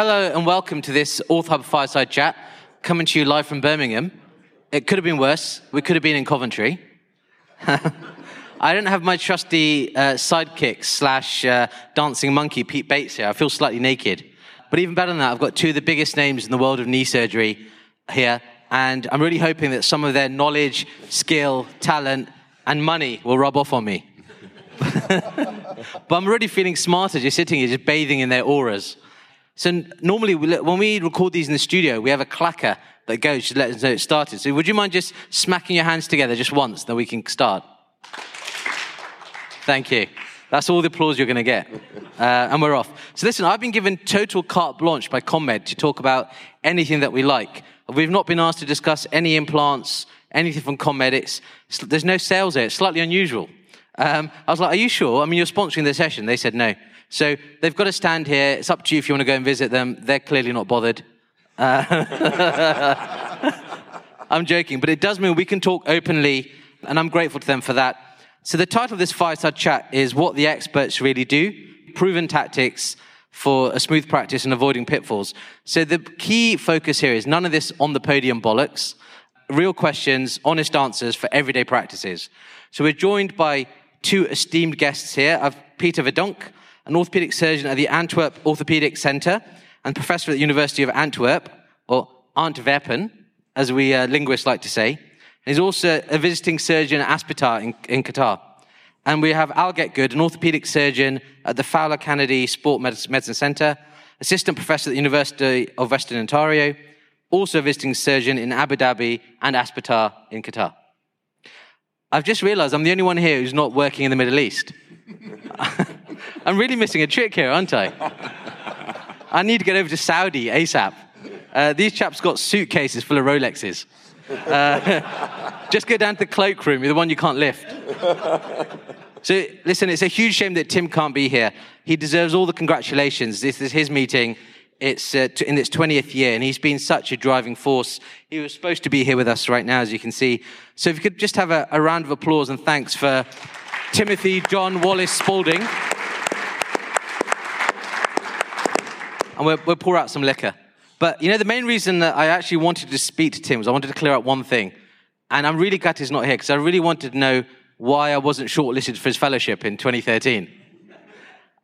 Hello and welcome to this Orthohub Fireside Chat, coming to you live from Birmingham. It could have been worse. We could have been in Coventry. I don't have my trusty uh, sidekick slash uh, dancing monkey, Pete Bates, here. I feel slightly naked. But even better than that, I've got two of the biggest names in the world of knee surgery here. And I'm really hoping that some of their knowledge, skill, talent, and money will rub off on me. but I'm already feeling smarter just sitting here, just bathing in their auras. So normally, when we record these in the studio, we have a clacker that goes to let us know it started. So would you mind just smacking your hands together just once, then we can start? Thank you. That's all the applause you're going to get. Uh, and we're off. So listen, I've been given total carte blanche by ConMed to talk about anything that we like. We've not been asked to discuss any implants, anything from ConMed. It's, there's no sales there. It's slightly unusual. Um, I was like, are you sure? I mean, you're sponsoring the session. They said no. So they've got a stand here. It's up to you if you want to go and visit them. They're clearly not bothered. Uh, I'm joking, but it does mean we can talk openly, and I'm grateful to them for that. So the title of this fireside chat is What the Experts Really Do Proven Tactics for a Smooth Practice and Avoiding Pitfalls. So the key focus here is none of this on the podium bollocks, real questions, honest answers for everyday practices. So we're joined by two esteemed guests here. I've Peter Verdonk, an orthopedic surgeon at the Antwerp Orthopedic Center and professor at the University of Antwerp, or Antwerpen, as we uh, linguists like to say. He's also a visiting surgeon at Aspetar in, in Qatar. And we have Al Getgood, an orthopedic surgeon at the Fowler Kennedy Sport Medicine Center, assistant professor at the University of Western Ontario, also a visiting surgeon in Abu Dhabi and Aspetar in Qatar. I've just realized I'm the only one here who's not working in the Middle East. I'm really missing a trick here, aren't I? I need to get over to Saudi ASAP. Uh, these chaps got suitcases full of Rolexes. Uh, just go down to the cloakroom, you're the one you can't lift. So, listen, it's a huge shame that Tim can't be here. He deserves all the congratulations. This is his meeting. It's uh, in its 20th year, and he's been such a driving force. He was supposed to be here with us right now, as you can see. So, if you could just have a, a round of applause and thanks for Timothy John Wallace Spalding. And we'll, we'll pour out some liquor. But you know, the main reason that I actually wanted to speak to Tim was I wanted to clear up one thing. And I'm really glad he's not here because I really wanted to know why I wasn't shortlisted for his fellowship in 2013.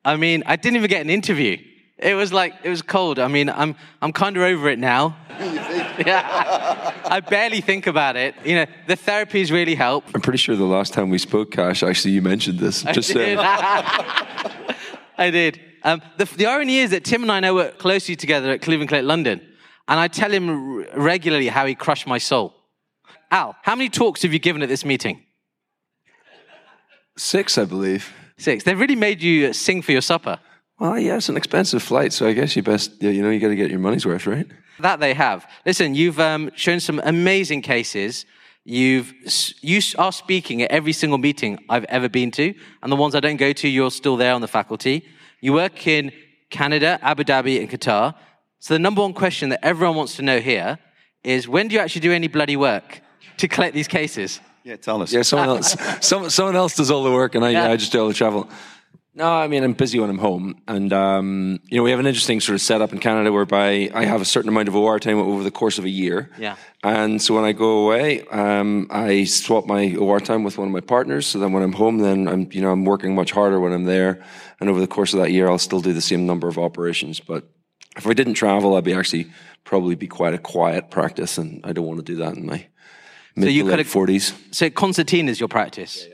I mean, I didn't even get an interview. It was like, it was cold. I mean, I'm, I'm kind of over it now. yeah. I barely think about it. You know, the therapies really help. I'm pretty sure the last time we spoke, Kash, actually, you mentioned this. Just uh, I did. I did. Um, the, the, irony is that Tim and I now work closely together at Cleveland Clinic London, and I tell him r- regularly how he crushed my soul. Al, how many talks have you given at this meeting? Six, I believe. Six. They've really made you sing for your supper. Well, yeah, it's an expensive flight, so I guess you best, you know, you got to get your money's worth, right? That they have. Listen, you've um, shown some amazing cases. You've you are speaking at every single meeting I've ever been to, and the ones I don't go to, you're still there on the faculty. You work in Canada, Abu Dhabi, and Qatar. So the number one question that everyone wants to know here is when do you actually do any bloody work to collect these cases? Yeah, tell us. Yeah, someone else, some, someone else does all the work, and I, yeah. I just do all the travel. No, I mean I'm busy when I'm home, and um, you know we have an interesting sort of setup in Canada whereby I have a certain amount of OR time over the course of a year. Yeah. And so when I go away, um, I swap my OR time with one of my partners. So then when I'm home, then I'm you know I'm working much harder when I'm there, and over the course of that year, I'll still do the same number of operations. But if I didn't travel, I'd be actually probably be quite a quiet practice, and I don't want to do that in my mid so you to late forties. So concertina is your practice. Yeah, yeah.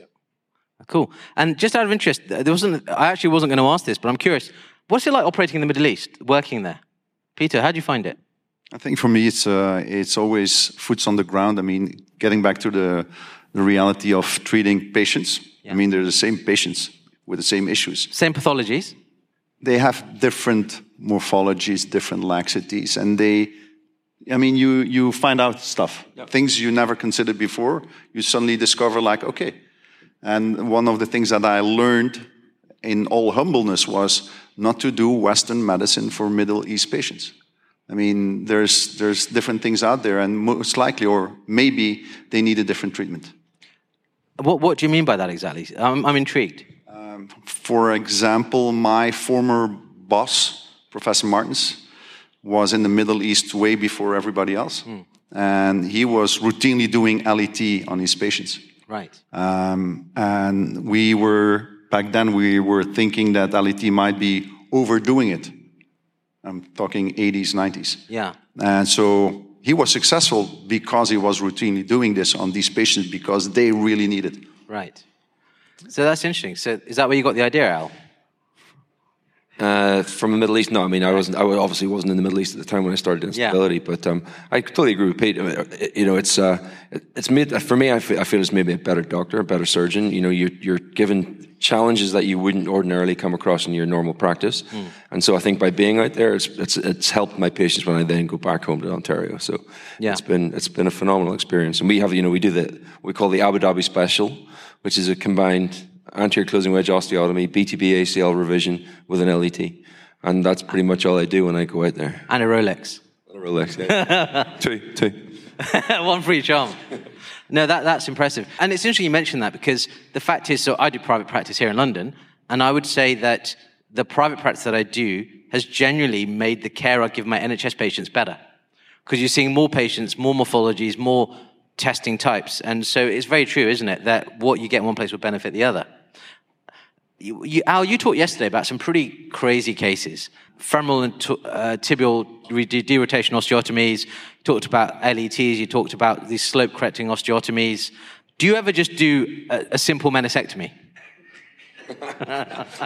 Cool. And just out of interest, there wasn't. I actually wasn't going to ask this, but I'm curious. What's it like operating in the Middle East, working there? Peter, how do you find it? I think for me, it's uh, it's always foots on the ground. I mean, getting back to the the reality of treating patients. Yeah. I mean, they're the same patients with the same issues, same pathologies. They have different morphologies, different laxities, and they. I mean, you you find out stuff, yep. things you never considered before. You suddenly discover, like, okay, and one of the things that I learned in all humbleness was not to do Western medicine for Middle East patients. I mean, there's, there's different things out there, and most likely, or maybe, they need a different treatment. What, what do you mean by that exactly? I'm, I'm intrigued. Um, for example, my former boss, Professor Martens, was in the Middle East way before everybody else. And he was routinely doing LET on his patients. Right. Um, and we were, back then, we were thinking that LET might be overdoing it. I'm talking 80s, 90s. Yeah. And so he was successful because he was routinely doing this on these patients because they really need it. Right. So that's interesting. So is that where you got the idea, Al? Uh, from the Middle East, no. I mean, I wasn't. I obviously wasn't in the Middle East at the time when I started instability. Yeah. But um, I totally agree with Pete. Mean, You know, it's uh, it's made for me. I feel, I feel it's maybe a better doctor, a better surgeon. You know, you're you're given challenges that you wouldn't ordinarily come across in your normal practice, and so I think by being out there, it's it's it's helped my patients when I then go back home to Ontario. So Yeah. it's been it's been a phenomenal experience. And we have you know we do the we call the Abu Dhabi Special, which is a combined anterior closing wedge osteotomy, BTB ACL revision with an LET. And that's pretty much all I do when I go out there. And a Rolex. A Rolex, yeah. two, two. One for each arm. No, that, that's impressive. And it's interesting you mentioned that because the fact is, so I do private practice here in London, and I would say that the private practice that I do has genuinely made the care I give my NHS patients better. Because you're seeing more patients, more morphologies, more testing types. And so it's very true, isn't it, that what you get in one place will benefit the other. You, you, Al, you talked yesterday about some pretty crazy cases. Femoral and t- uh, tibial re- de- derotation osteotomies. You talked about LETs. You talked about these slope correcting osteotomies. Do you ever just do a, a simple meniscectomy?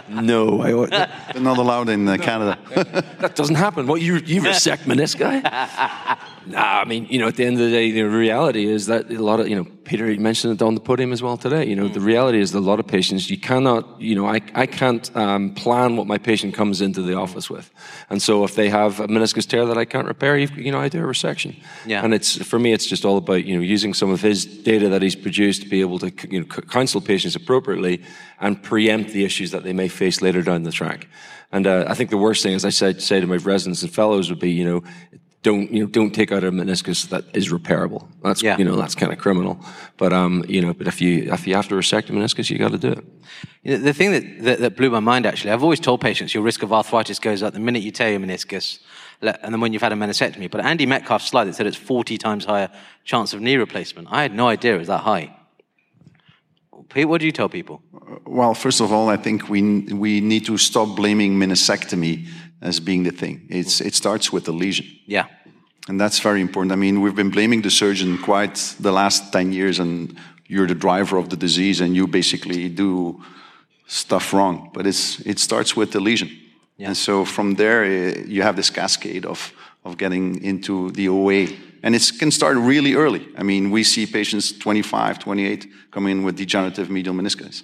No, I, that, They're not allowed in uh, Canada. that doesn't happen. What, you, you resect menisci? nah, I mean, you know, at the end of the day, the reality is that a lot of, you know, Peter mentioned it on the podium as well today. You know, the reality is that a lot of patients, you cannot, you know, I, I can't um, plan what my patient comes into the office with. And so if they have a meniscus tear that I can't repair, you you know, I do a resection. Yeah. And it's, for me, it's just all about, you know, using some of his data that he's produced to be able to, you know, counsel patients appropriately and preempt the issues that they may face later down the track. And uh, I think the worst thing, as I said, say to my residents and fellows, would be, you know, don't you know, don't take out a meniscus that is repairable. That's Yeah. you know, that's kind of criminal. But um, you know, but if you if you have to resect a meniscus, you got to do it. You know, the thing that, that, that blew my mind, actually, I've always told patients your risk of arthritis goes up the minute you tear your meniscus and then when you've had a meniscectomy. But Andy Metcalfe's slide that said it's 40 times higher chance of knee replacement. I had no idea it was that high. Pete, what do you tell people? Well, first of all, I think we, we need to stop blaming meniscectomy as being the thing. It's, it starts with the lesion. Yeah. And that's very important. I mean, we've been blaming the surgeon quite the last 10 years, and you're the driver of the disease, and you basically do stuff wrong. But it's, it starts with the lesion. And so from there, eh, you have this cascade of, of getting into the OA. And it can start really early. I mean, we see patients 25, 28 come in with degenerative medial meniscus.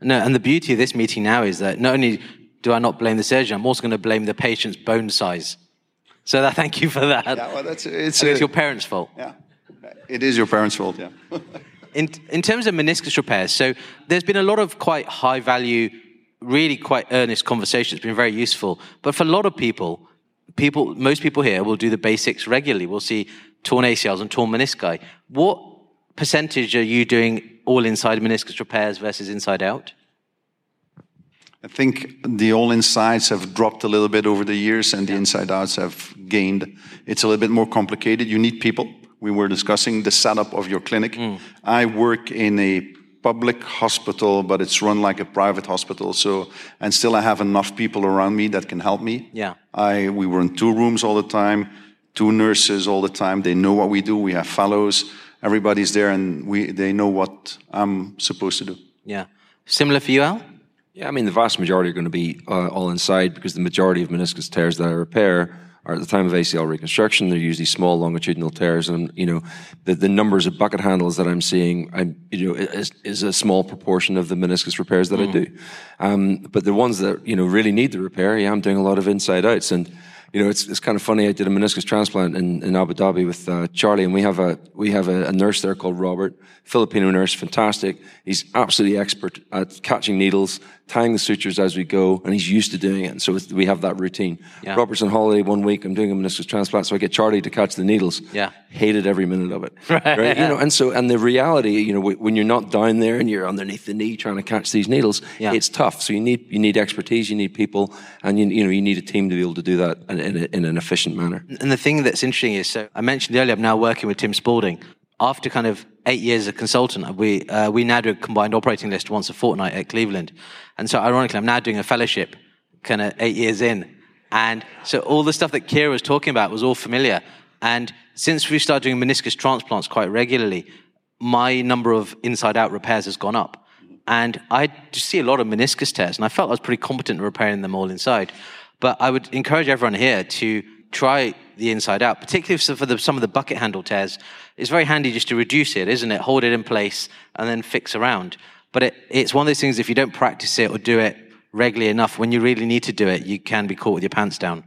No, and the beauty of this meeting now is that not only do I not blame the surgeon, I'm also going to blame the patient's bone size. So that, thank you for that. Yeah, well, that's it's, And it's uh, your parents' fault. yeah. It is your parents' fault, yeah. In, in terms of meniscus repairs, so there's been a lot of quite high value, really quite earnest conversation. It's been very useful. But for a lot of people, people, most people here will do the basics regularly. We'll see torn ACLs and torn menisci. What percentage are you doing all inside meniscus repairs versus inside out? I think the all insides have dropped a little bit over the years and the inside outs have gained. It's a little bit more complicated. You need people. We were discussing the setup of your clinic. Mm. I work in a public hospital, but it's run like a private hospital. So, and still I have enough people around me that can help me. Yeah. I, we were in two rooms all the time, two nurses all the time. They know what we do. We have fellows. Everybody's there and we, they know what I'm supposed to do. Yeah. Similar for you, Al? Yeah, I mean, the vast majority are going to be uh, all inside because the majority of meniscus tears that I repair are at the time of ACL reconstruction. They're usually small longitudinal tears, and you know, the, the numbers of bucket handles that I'm seeing, I'm you know, is, is a small proportion of the meniscus repairs that I do. Um, but the ones that you know really need the repair, yeah, I'm doing a lot of inside outs and. You know, it's, it's kind of funny. I did a meniscus transplant in, in Abu Dhabi with uh, Charlie, and we have a we have a, a nurse there called Robert, Filipino nurse, fantastic. He's absolutely expert at catching needles, tying the sutures as we go, and he's used to doing it. And so we have that routine. Yeah. Robert's on holiday one week. I'm doing a meniscus transplant, so I get Charlie to catch the needles. Yeah. hated every minute of it. Right. You know, and so and the reality, you know, when you're not down there and you're underneath the knee trying to catch these needles, Yeah. it's tough. So you need you need expertise, you need people, and you you know you need a team to be able to do that in, in, a, in an efficient manner. And the thing that's interesting is, so I mentioned earlier, I'm now working with Tim Spalding. After kind of eight years as a consultant, we uh, we now do a combined operating list once a fortnight at Cleveland, and so ironically, I'm now doing a fellowship, kind of eight years in, and so all the stuff that Kira was talking about was all familiar. And since we started doing meniscus transplants quite regularly, my number of inside-out repairs has gone up. And I see a lot of meniscus tears, and I felt I was pretty competent at repairing them all inside. But I would encourage everyone here to try the inside out, particularly for the, some of the bucket handle tears. It's very handy just to reduce it, isn't it? Hold it in place and then fix around. But it, it's one of those things, if you don't practice it or do it regularly enough, when you really need to do it, you can be caught with your pants down.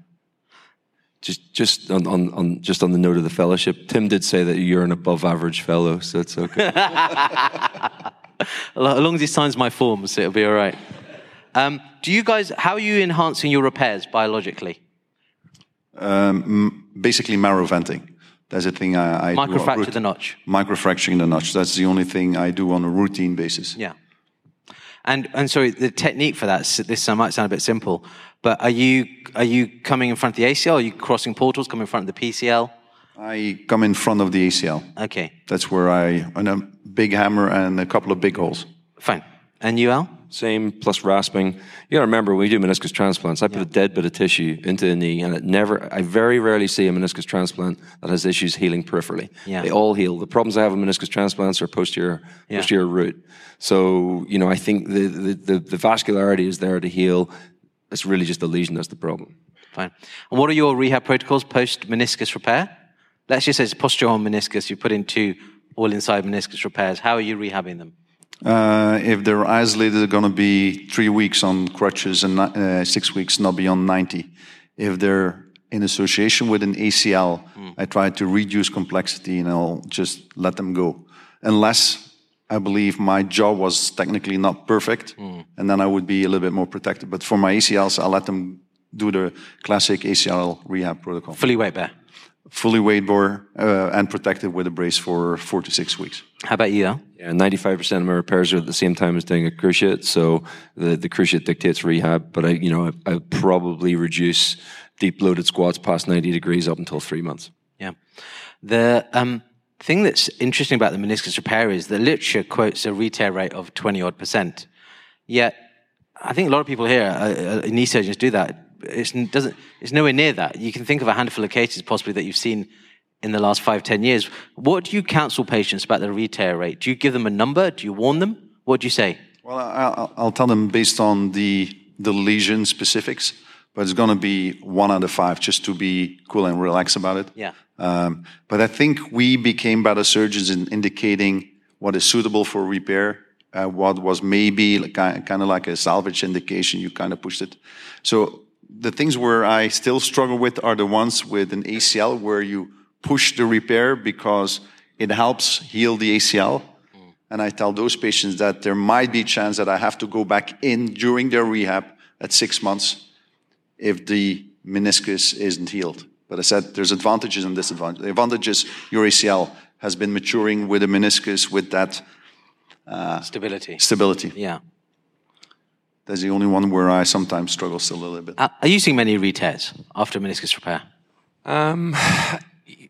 Just just on, on, on just on the note of the fellowship, Tim did say that you're an above average fellow, so it's okay. As long as he signs my forms, it'll be all right. Um, do you guys, how are you enhancing your repairs biologically? Basically, marrow venting. That's the thing I, I Microfracture rout- the notch. Microfracturing the notch. That's the only thing I do on a routine basis. Yeah. And and sorry, the technique for that. This might sound a bit simple, but are you are you coming in front of the ACL? Are you crossing portals, coming in front of the PCL? I come in front of the ACL. Okay, That's where I, on a big hammer and a couple of big holes. fine. And you, Al? Same plus rasping. You got to remember when we do meniscus transplants, I put a dead bit of tissue into the knee, and it never. I very rarely see a meniscus transplant that has issues healing peripherally. Yeah. They all heal. The problems I have with meniscus transplants are posterior Yeah. posterior root. So you know, I think the, the the the vascularity is there to heal. It's really just the lesion that's the problem. Fine. And what are your rehab protocols post meniscus repair? Let's just say it's postural meniscus. You put in two all inside meniscus repairs. How are you rehabbing them? Uh, if they're isolated, they're going to be three weeks on crutches and uh, six weeks, not beyond 90. If they're in association with an ACL, I try to reduce complexity and I'll just let them go. Unless I believe my jaw was technically not perfect, and then I would be a little bit more protected. But for my ACLs, I'll let them do the classic ACL rehab protocol. Fully weight bear. Fully weight bore uh, and protected with a brace for four to six weeks. How about you, Al? Yeah, 95% of my repairs are at the same time as doing a cruciate. So the, the cruciate dictates rehab, but I, you know, I, I probably reduce deep loaded squats past 90 degrees up until three months. Yeah. The um, thing that's interesting about the meniscus repair is the literature quotes a re-tear rate of 20 odd percent. Yet, I think a lot of people here, uh, uh, knee surgeons, do that. It's, doesn't, it's nowhere near that. You can think of a handful of cases possibly that you've seen in the last five, ten years. What do you counsel patients about the re-tear rate? Do you give them a number? Do you warn them? What do you say? Well, I'll, I'll tell them based on the the lesion specifics, but it's going to be one out of five just to be cool and relax about it. Yeah. Um, but I think we became better surgeons in indicating what is suitable for repair, uh, what was maybe like, kind of like a salvage indication. You kind of pushed it. So the things where I still struggle with are the ones with an ACL where you push the repair because it helps heal the ACL. Mm. And I tell those patients that there might be a chance that I have to go back in during their rehab at six months if the meniscus isn't healed. But I said there's advantages and disadvantages. The advantages, your ACL has been maturing with the meniscus with that uh, Stability. stability. Yeah. That's the only one where I sometimes struggle still a little bit. Uh, are you seeing many re-tears after meniscus repair?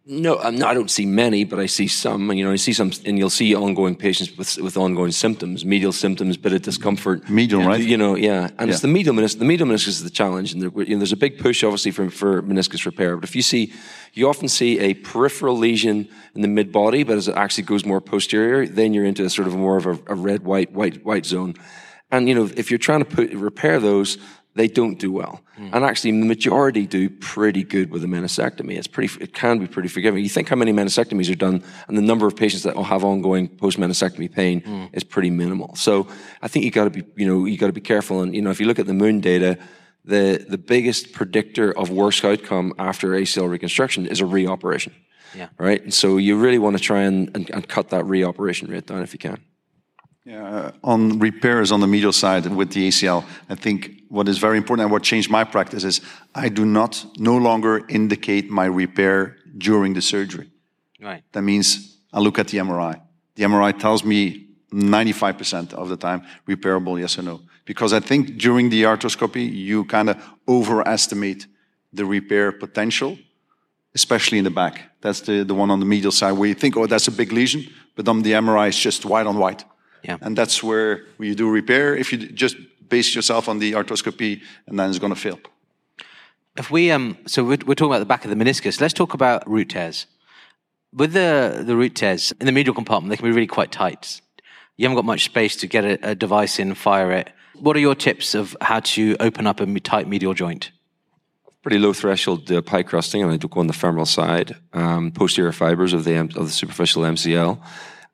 No, um, no, I don't see many, but I see some. And, you know, I see some, and you'll see ongoing patients with with ongoing symptoms, medial symptoms, bit of discomfort. Medial, right? You know, yeah. And it's the medial meniscus. The medial meniscus is the challenge, and there, you know, there's a big push, obviously, for for meniscus repair. But if you see, you often see a peripheral lesion in the mid body, but as it actually goes more posterior, then you're into a sort of more of a, a red, white, white, white zone. And you know, if you're trying to put, repair those, they don't do well. Hmm. And actually, the majority do pretty good with a meniscectomy. It's pretty, it can be pretty forgiving. You think how many meniscectomies are done, and the number of patients that will have ongoing post meniscectomy pain hmm. is pretty minimal. So I think you got to be, you know, you got to be careful. And you know, if you look at the MOON data, the the biggest predictor of worse outcome after ACL reconstruction is a reoperation. Yeah. Right. And so you really want to try and, and, and cut that reoperation rate down if you can. Yeah, on repairs on the medial side with the ACL, I think what is very important and what changed my practice is I do not no longer indicate my repair during the surgery. Right. That means I look at the MRI. The MRI tells me 95% of the time repairable, yes or no. Because I think during the arthroscopy, you kind of overestimate the repair potential, especially in the back. That's the, the one on the medial side where you think, oh, that's a big lesion, but on the MRI, it's just white on white. Yeah. And that's where you do repair. If you just base yourself on the arthroscopy, and then it's going to fail. If we um, so we're, we're talking about the back of the meniscus. Let's talk about root tears. With the the root tears in the medial compartment, they can be really quite tight. You haven't got much space to get a, a device in, fire it. What are your tips of how to open up a tight medial joint? Pretty low threshold uh, pie crusting, and I do go on the femoral side, um, posterior fibers of the of the superficial MCL,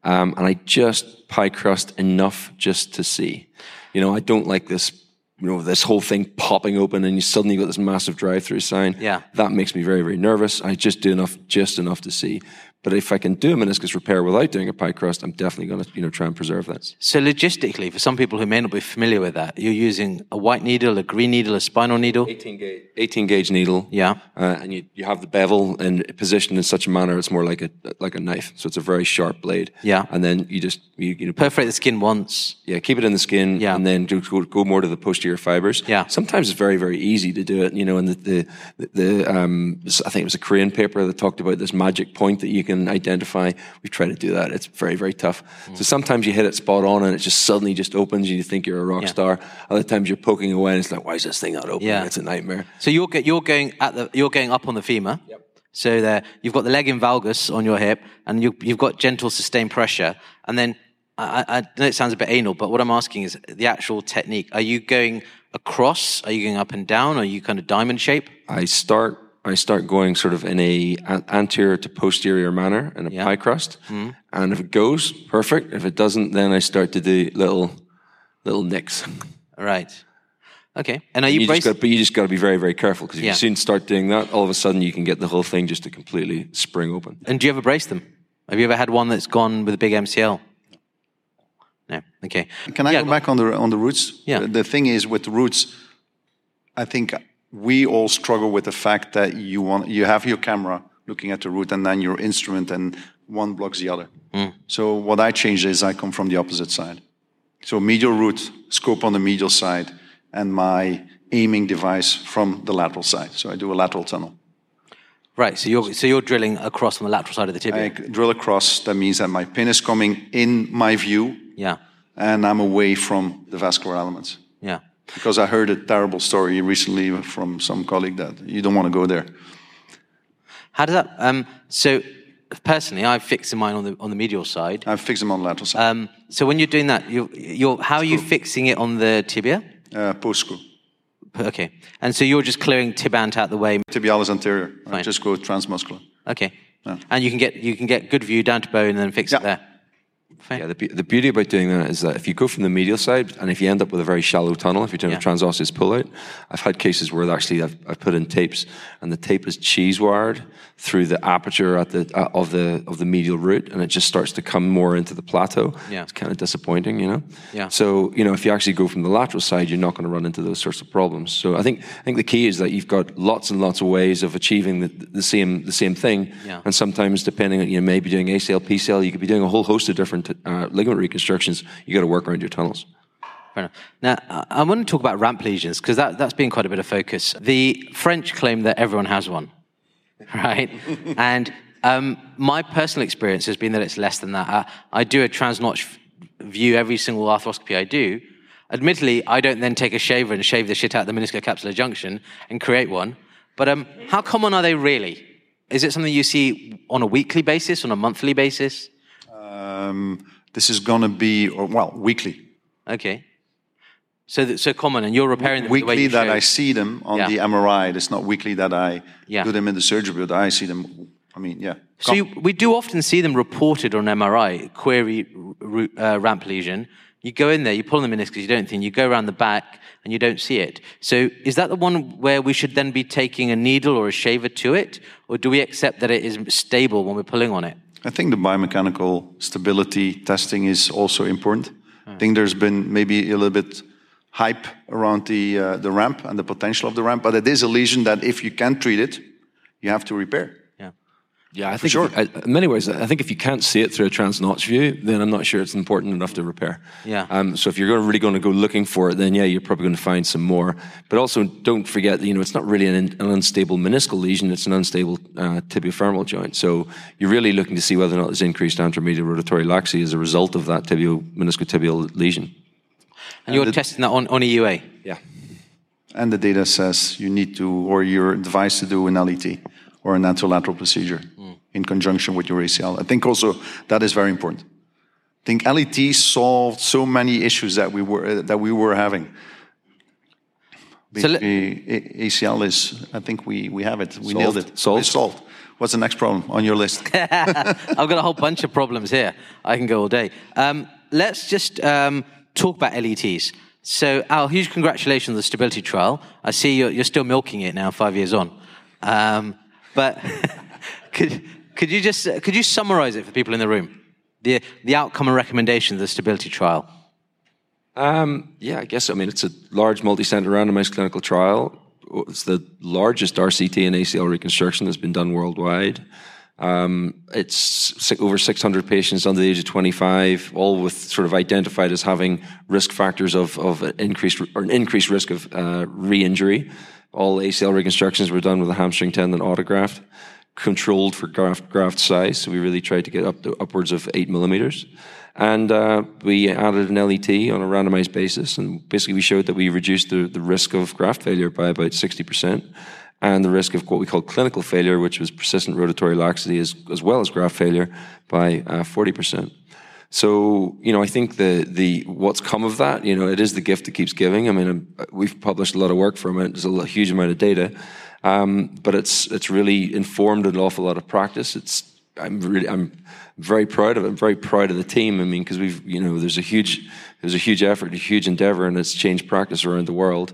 um, and I just pie crust enough just to see. You know, I don't like this. You know, this whole thing popping open, and you suddenly got this massive drive-through sign. Yeah. that makes me very, very nervous. I just do enough, just enough to see. But if I can do a meniscus repair without doing a pie crust, I'm definitely going to, you know, try and preserve that. So logistically, for some people who may not be familiar with that, you're using a white needle, a green needle, a spinal needle. 18 gauge, 18 gauge needle. Yeah. Uh, and you, you have the bevel and positioned in such a manner it's more like a like a knife. So it's a very sharp blade. Yeah. And then you just you, you know Perforate the skin once. yeah keep it in the skin. Yeah. And then do, go, go more to the posterior fibers. Yeah. Sometimes it's very very easy to do it. You know, and the the, the um I think it was a Korean paper that talked about this magic point that you can identify. We've tried to do that. It's very very tough. Mm. So sometimes you hit it spot on and it just suddenly just opens and you think you're a rock Yeah. star. Other times you're poking away and it's like why is this thing not opening? Yeah. It's a nightmare. So you're get, you're going at the you're going up on the femur. Yep. So there you've got the leg in valgus on your hip, and you, you've got gentle sustained pressure, and then I I know it sounds a bit anal, but what I'm asking is the actual technique. Are you going across? Are you going up and down? Are you kind of diamond shape? I start I start going sort of in a anterior to posterior manner in a Yeah. pie crust, mm-hmm. and if it goes perfect, if it doesn't, then I start to do little little nicks. Right. Okay. And are you, You just bracing? got, but you just got to be very very careful because if Yeah. you soon start doing that, all of a sudden you can get the whole thing just to completely spring open. And do you ever brace them? Have you ever had one that's gone with a big MCL? No. Okay. Can I Yeah, go back on the on the roots? Yeah. The, the thing is with the roots, I think we all struggle with the fact that you want you have your camera looking at the root and then your instrument and one blocks the other. Hmm. So what I changed is I come from the opposite side. So medial root, scope on the medial side, and my aiming device from the lateral side. So I do a lateral tunnel. Right. So you're so you're drilling across on the lateral side of the tibia. I drill across. That means that my pin is coming in my view, yeah. and I'm away from the vascular elements. Yeah. Because I heard a terrible story recently from some colleague that you don't want to go there. How does that? Um, so personally, I fix mine on the on the medial side. I fix them on the lateral side. Um, so when you're doing that, you're, you're how are you fixing it on the tibia? Uh, post screw. Okay, and so you're just clearing tibant out the way. Tibialis anterior. I just go transmuscular. Okay, and you can get you can get good view down to bone and then fix it there. Yeah, the, the beauty about doing that is that if you go from the medial side and if you end up with a very shallow tunnel, if you're doing Yeah. a transosseous pullout, I've had cases where actually I've, I've put in tapes and the tape is cheese wired through the aperture at the uh, of the of the medial root and it just starts to come more into the plateau. Yeah. It's kind of disappointing, you know. Yeah. So you know, if you actually go from the lateral side, you're not going to run into those sorts of problems. So I think I think the key is that you've got lots and lots of ways of achieving the, the same the same thing. Yeah. And sometimes, depending on you know, maybe doing ACL, PCL, you could be doing a whole host of different uh, ligament reconstructions. You got to work around your tunnels. Now, I want to talk about ramp lesions because that, that's been quite a bit of focus. The French claim that everyone has one, right? and um, my personal experience has been that it's less than that. I, I do a transnotch view every single arthroscopy I do. Admittedly, I don't then take a shaver and shave the shit out of the meniscocapsular junction and create one. But um, how common are they really? Is it something you see on a weekly basis, on a monthly basis? Um, this is going to be, or, well, weekly. Okay. So, th- so common, and you're repairing them the Weekly you that showed. I see them on Yeah. the MRI. It's not weekly that I Yeah. do them in the surgery, but I see them. I mean, yeah. So you, we do often see them reported on MRI, query uh, ramp lesion. You go in there, you pull the meniscus, you don't think, you go around the back and you don't see it. So is that the one where we should then be taking a needle or a shaver to it? Or do we accept that it is stable when we're pulling on it? I think the biomechanical stability testing is also important. I think there's been maybe a little bit hype around the, uh, the ramp and the potential of the ramp, but it is a lesion that if you can't treat it, you have to repair. Yeah. Yeah, I think sure. if- I- in many ways, I think if you can't see it through a trans-notch view, then I'm not sure it's important enough to repair. Yeah. Um, so if you're really going to go looking for it, then yeah, you're probably going to find some more. But also, don't forget that you know it's not really an, an unstable meniscal lesion; it's an unstable uh, tibiofemoral joint. So you're really looking to see whether or not there's increased anteromedial rotatory laxity as a result of that tibio meniscotibial lesion. And you're testing that on, on EUA. Yeah. And the data says you need to, or you're advised to do an LET or an anterolateral procedure in conjunction with your ACL. I think also that is very important. I think LET solved so many issues that we were that we were having. So ACL is. I think we we have it. We nailed it. Solved. It's solved. What's the next problem on your list? I've got a whole bunch of problems here. I can go all day. Um, let's just um, talk about LETs. So, Al, huge congratulations on the stability trial. I see you're, you're still milking it now, five years on. Um, but could, could you just could you summarize it for people in the room? The, the outcome and recommendation of the stability trial. Um, yeah, I guess. I mean, it's a large multi-center randomized clinical trial. It's the largest RCT and ACL reconstruction that's been done worldwide. Um, it's over 600 patients under the age of 25, all with sort of identified as having risk factors of, of increased or an increased risk of uh, re-injury. All ACL reconstructions were done with a hamstring tendon autograft, controlled for graft, graft size. So we really tried to get up to upwards of eight millimeters. And uh, we added an LET on a randomized basis. And basically, we showed that we reduced the, the risk of graft failure by about 60% and the risk of what we call clinical failure, which was persistent rotatory laxity, as, as well as graft failure, by uh, 40%. So, you know, I think the the what's come of that, you know, it is the gift that keeps giving. I mean, um, we've published a lot of work from it. There's a huge amount of data, um, but it's it's really informed an awful lot of practice. It's I'm really I'm very proud of it. I'm very proud of the team. I mean, because we've you know there's a huge there's a huge effort, a huge endeavor, and it's changed practice around the world.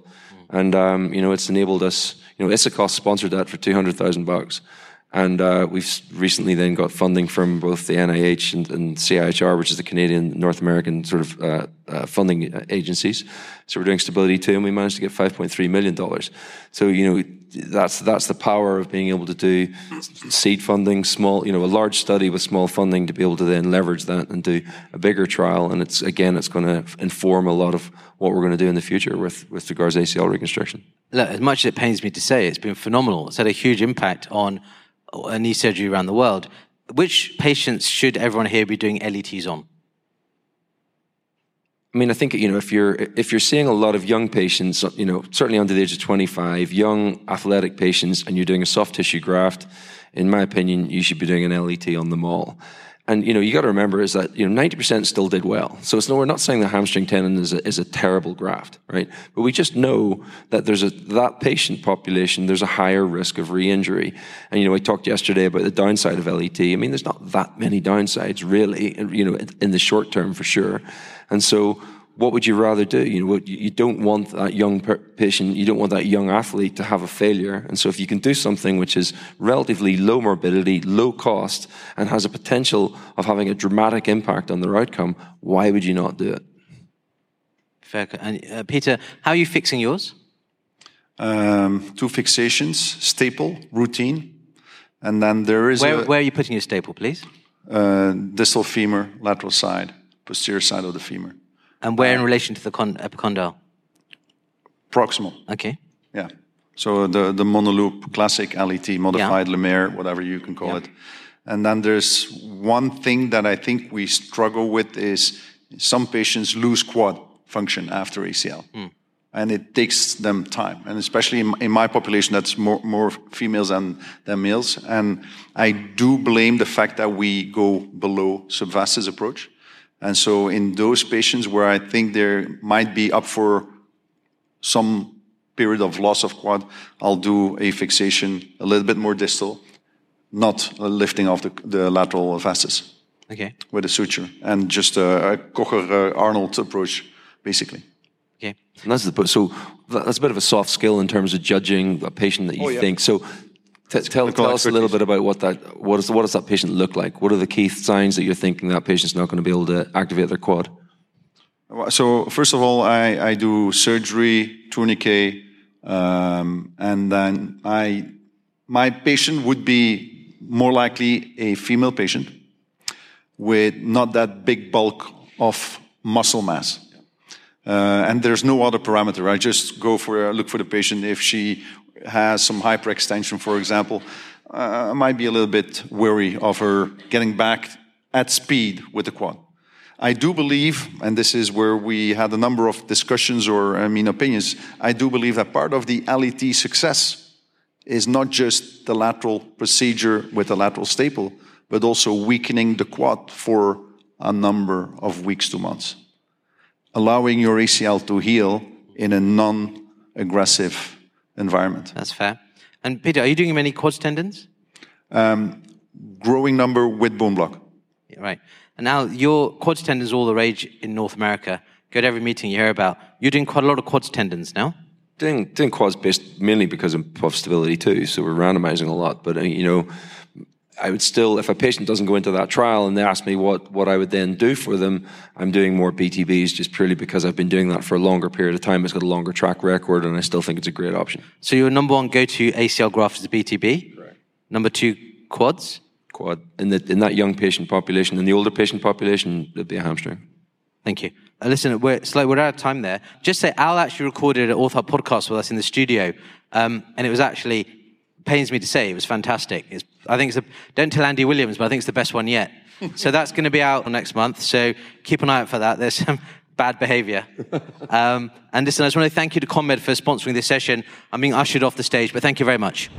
And um, you know, it's enabled us. You know, ISAKOS sponsored that for two hundred thousand bucks. And uh, we've recently then got funding from both the NIH and, and CIHR, which is the Canadian North American sort of uh, uh, funding uh, agencies. So we're doing stability too, and we managed to get 5.3 million dollars. So you know that's that's the power of being able to do seed funding, small you know a large study with small funding to be able to then leverage that and do a bigger trial. And it's again it's going to inform a lot of what we're going to do in the future with with regards to ACL reconstruction. Look, as much as it pains me to say, it's been phenomenal. It's had a huge impact on uh, knee surgery around the world. Which patients should everyone here be doing LETs on? I mean, I think you know if you're if you're seeing a lot of young patients, you know, certainly under the age of 25, young athletic patients, and you're doing a soft tissue graft, in my opinion, you should be doing an LET on them all. And you know, you got to remember is that you know 90% still did well. So it's no, we're not saying the hamstring tendon is a, is a terrible graft, right? But we just know that there's a that patient population there's a higher risk of re-injury. And you know, I talked yesterday about the downside of LET. I mean, there's not that many downsides really, you know, in the short term for sure. And so, what would you rather do? You know, what- you you don't want that young per- patient, you don't want that young athlete to have a failure. And so, if you can do something which is relatively low morbidity, low cost, and has a potential of having a dramatic impact on their outcome, why would you not do it? Fair. co- And uh, Peter, how are you fixing yours? Um, two fixations, staple, routine, and then there is Where, a where are you putting your staple, please? uh, distal femur, lateral side, posterior side of the femur, And where in uh, relation to the con- epicondyle? proximal. Okay. Yeah. So the the monoloop classic LET, modified Lemaire, whatever you can call Yeah. it. And then there's one thing that I think we struggle with is some patients lose quad function after ACL. Hmm. And it takes them time. And especially in, in my population, that's more, more females than, than males. And I do blame the fact that we go below subvastus approach. And so in those patients where I think there might be up for some period of loss of quad, I'll do a fixation a little bit more distal, not a lifting of the, the lateral vastus Okay. with a suture, and just a, a Kocher-Arnold uh, approach, basically. Okay. And that's the so that's a bit of a soft skill in terms of judging a patient that you oh, yeah. think. So, tell, tell us a little bit about what that what is what does that patient look like? What are the key signs that you're thinking that patient's not going to be able to activate their quad? So first of all, I, I do surgery, tourniquet, um, and then I, my patient would be more likely a female patient with not that big bulk of muscle mass. Uh, and there's no other parameter. I just go for look for the patient if she has some hyperextension, for example. Uh, I might be a little bit wary of her getting back at speed with the quad. I do believe, and this is where we had a number of discussions or, I mean, opinions, I do believe that part of the LET success is not just the lateral procedure with the lateral staple, but also weakening the quad for a number of weeks to months, allowing your ACL to heal in a non aggressive environment. That's fair. And Peter, are you doing many quad tendons? Um, growing number with bone block. Yeah, right. And now your quad tendons all the rage in North America. Go to every meeting you hear about. You're doing quite a lot of quad tendons now. Doing, doing quads based mainly because of puff stability too. So we're randomizing a lot. But, uh, you know, I would still, if a patient doesn't go into that trial and they ask me what, what I would then do for them, I'm doing more BTBs just purely because I've been doing that for a longer period of time. It's got a longer track record and I still think it's a great option. So your number one go-to ACL graft is BTB? Right. Number two, quads? Quad. In, the, in that young patient population, in the older patient population, it'd be a hamstring. Thank you. Uh, listen, we're, like, we're out of time there. Just say Al actually recorded an Orthohub podcast with us in the studio, um, and it was actually pains me to say, it was fantastic. It's, I think it's a, don't tell Andy Williams, but I think it's the best one yet. so that's going to be out next month. So keep an eye out for that. There's some bad behavior. Um, and listen, I just want to thank you to CONMED for sponsoring this session. I'm being ushered off the stage, but thank you very much.